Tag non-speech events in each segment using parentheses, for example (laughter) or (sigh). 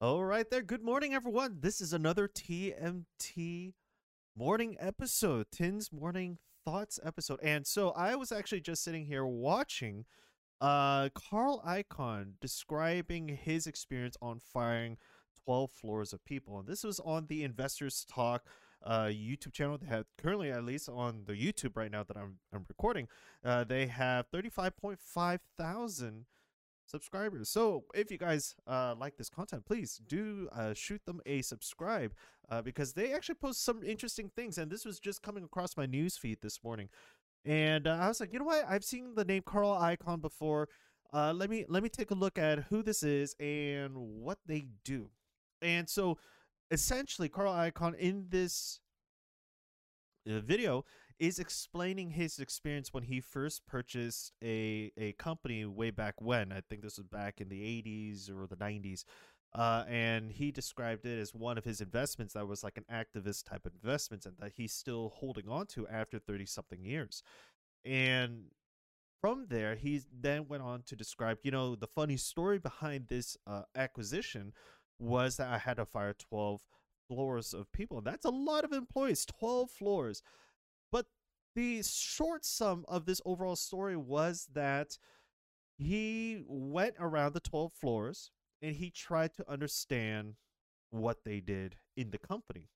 All right, there. Good morning, everyone. This is another TMT morning episode, Tin's morning thoughts episode. And so I was actually just sitting here watching uh Carl Icahn describing his experience on firing 12 floors of people. And this was on the Investors Talk uh YouTube channel. They have currently at least on the YouTube right now that I'm I'm recording, uh they have 35.5 thousand subscribers. So if you guys uh, like this content, please do uh, shoot them a subscribe uh, because they actually post some interesting things. And this was just coming across my news feed this morning, and uh, I was like, you know what? I've seen the name Carl Icahn before. Uh, let me let me take a look at who this is and what they do. And so, essentially, Carl Icahn in this uh, video is explaining his experience when he first purchased a a company way back when. I think this was back in the 80s or the 90s. Uh, and he described it as one of his investments that was like an activist type investment and that he's still holding on to after 30 something years. And from there, he then went on to describe, you know, the funny story behind this uh, acquisition was that I had to fire 12 floors of people. That's a lot of employees, 12 floors the short sum of this overall story was that he went around the 12 floors and he tried to understand what they did in the company.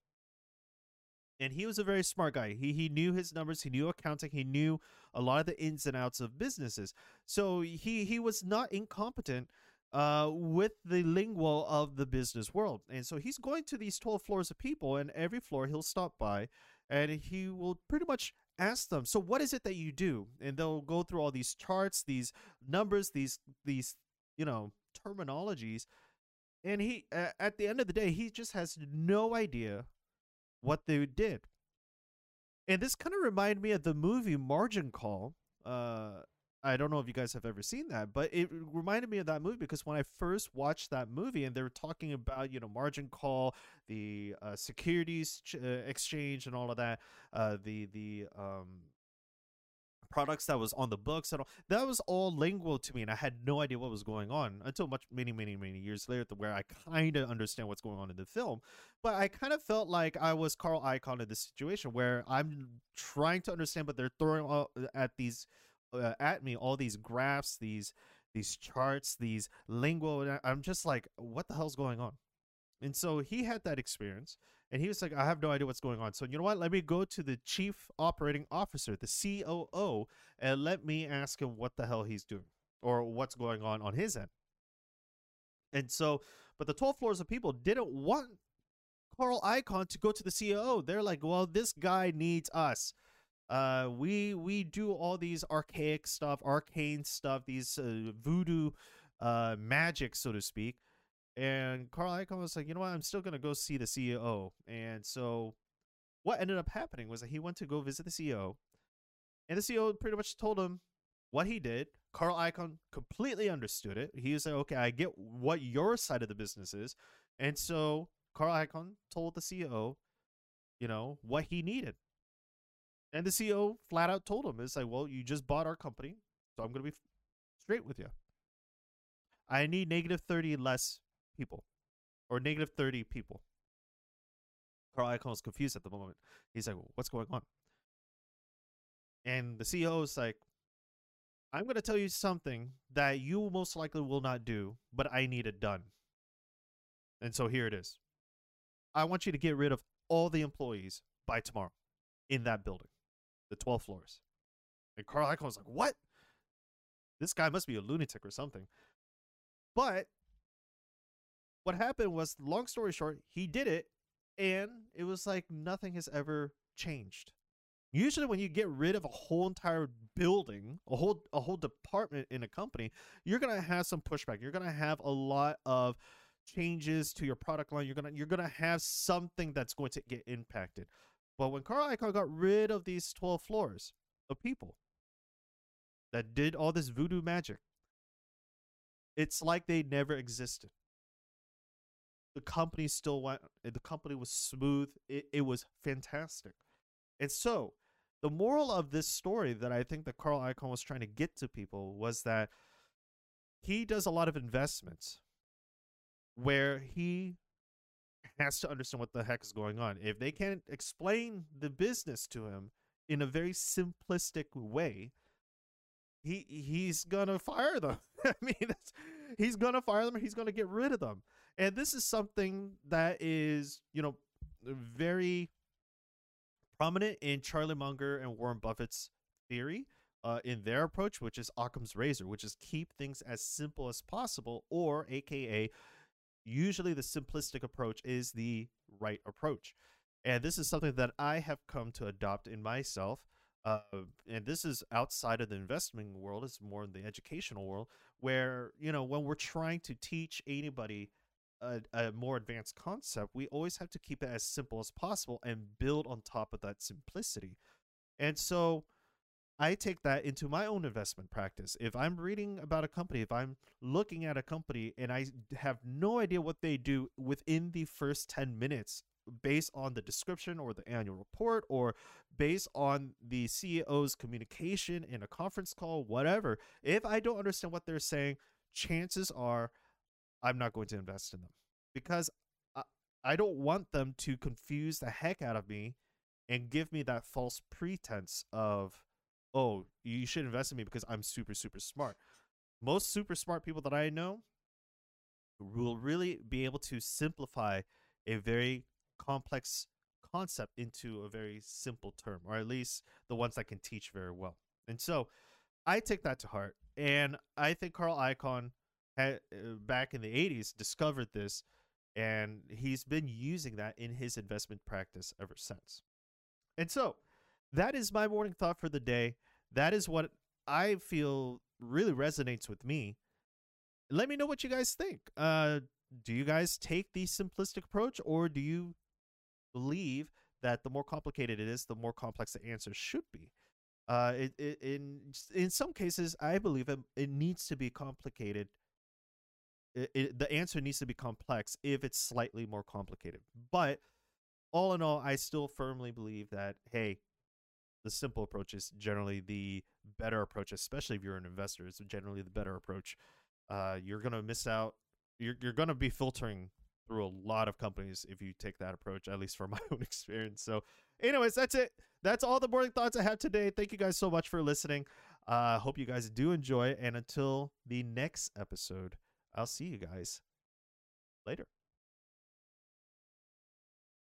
And he was a very smart guy. He he knew his numbers, he knew accounting, he knew a lot of the ins and outs of businesses. So he he was not incompetent uh, with the lingo of the business world. And so he's going to these 12 floors of people, and every floor he'll stop by and he will pretty much ask them so what is it that you do? And they'll go through all these charts these numbers these these you know terminologies and he at the end of the day he just has no idea what they did. And this kind of reminded me of the movie margin call uh I don't know if you guys have ever seen that, but it reminded me of that movie because when I first watched that movie and they were talking about, you know, margin call, the uh, securities ch- uh, exchange and all of that, uh, the the um, products that was on the books and all that was all lingual to me and i had no idea what was going on until much many many many years later where i kind of understand what's going on in the film. But i kind of felt like i was carl icahn in this situation where i'm trying to understand but they're throwing at these uh, at me all these graphs, these these charts, these lingual. I'm just like, what the hell's going on? And so he had that experience, and he was like, I have no idea what's going on. So you know what? Let me go to the chief operating officer, the COO, and let me ask him what the hell he's doing or what's going on on his end. And so, but the 12 floors of people didn't want Carl Icahn to go to the COO. They're like, well, this guy needs us uh we we do all these archaic stuff arcane stuff these uh, voodoo uh magic so to speak. And carl icahn was like you know what? I'm still gonna go see the ceo and so what ended up happening was that he went to go visit the ceo and the ceo pretty much told him what he did. Carl icahn completely understood it. He was like okay i get what your side of the business is. And so carl icahn told the ceo you know what he needed and the CEO flat out told him, it's like, well, you just bought our company, so I'm going to be straight with you. I need negative 30 less people or negative 30 people. Carl Icahn is confused at the moment. He's like, what's going on? And the CEO is like, I'm going to tell you something that you most likely will not do, but I need it done. And so here it is. I want you to get rid of all the employees by tomorrow in that building the 12 floors. And Carl Icahn was like, what? This guy must be a lunatic or something. But what happened was, long story short, he did it, and it was like nothing has ever changed. Usually, when you get rid of a whole entire building, a whole a whole department in a company, you're gonna have some pushback. You're gonna have a lot of changes to your product line. You're gonna you're gonna have something that's going to get impacted. But when Carl Icahn got rid of these 12 floors of people that did all this voodoo magic, it's like they never existed. The company still went, the company was smooth. It, it was fantastic. And so, the moral of this story that I think that Carl Icahn was trying to get to people was that he does a lot of investments where he has to understand what the heck is going on. If they can't explain the business to him in a very simplistic way, he he's gonna fire them. (laughs) I mean, he's gonna fire them. He's gonna get rid of them. And this is something that is, you know, very prominent in Charlie Munger and Warren Buffett's theory. Uh, in their approach, which is Occam's razor, which is keep things as simple as possible, or AKA, usually the simplistic approach is the right approach. And this is something that I have come to adopt in myself. Uh, and this is outside of the investment world, it's more in the educational world, where, you know, when we're trying to teach anybody a, a, more advanced concept, we always have to keep it as simple as possible and build on top of that simplicity. And so I take that into my own investment practice. If I'm reading about a company, if I'm looking at a company and I have no idea what they do within the first 10 minutes based on the description or the annual report or based on the CEO's communication in a conference call, whatever, if I don't understand what they're saying, chances are I'm not going to invest in them because I, I don't want them to confuse the heck out of me and give me that false pretense of, oh, you should invest in me because I'm super, super smart. Most super smart people that I know will really be able to simplify a very complex concept into a very simple term, or at least the ones that can teach very well. And so I take that to heart. And I think Carl Icahn had, uh, back in the 80s discovered this and he's been using that in his investment practice ever since. And so that is my morning thought for the day. That is what I feel really resonates with me. Let me know what you guys think. Uh, do you guys take the simplistic approach or do you believe that the more complicated it is, the more complex the answer should be? Uh, it, it, in in some cases, I believe it, it needs to be complicated it, the answer needs to be complex if it's slightly more complicated. But all in all, I still firmly believe that hey, the simple approach is generally the better approach, especially if you're an investor. It's generally the better approach. Uh, you're gonna miss out. You're you're gonna be filtering through a lot of companies if you take that approach. At least from (laughs) my own experience. So, anyways, that's it. That's all the morning thoughts I have today. Thank you guys so much for listening. Uh, hope you guys do enjoy. And until the next episode. I'll see you guys later.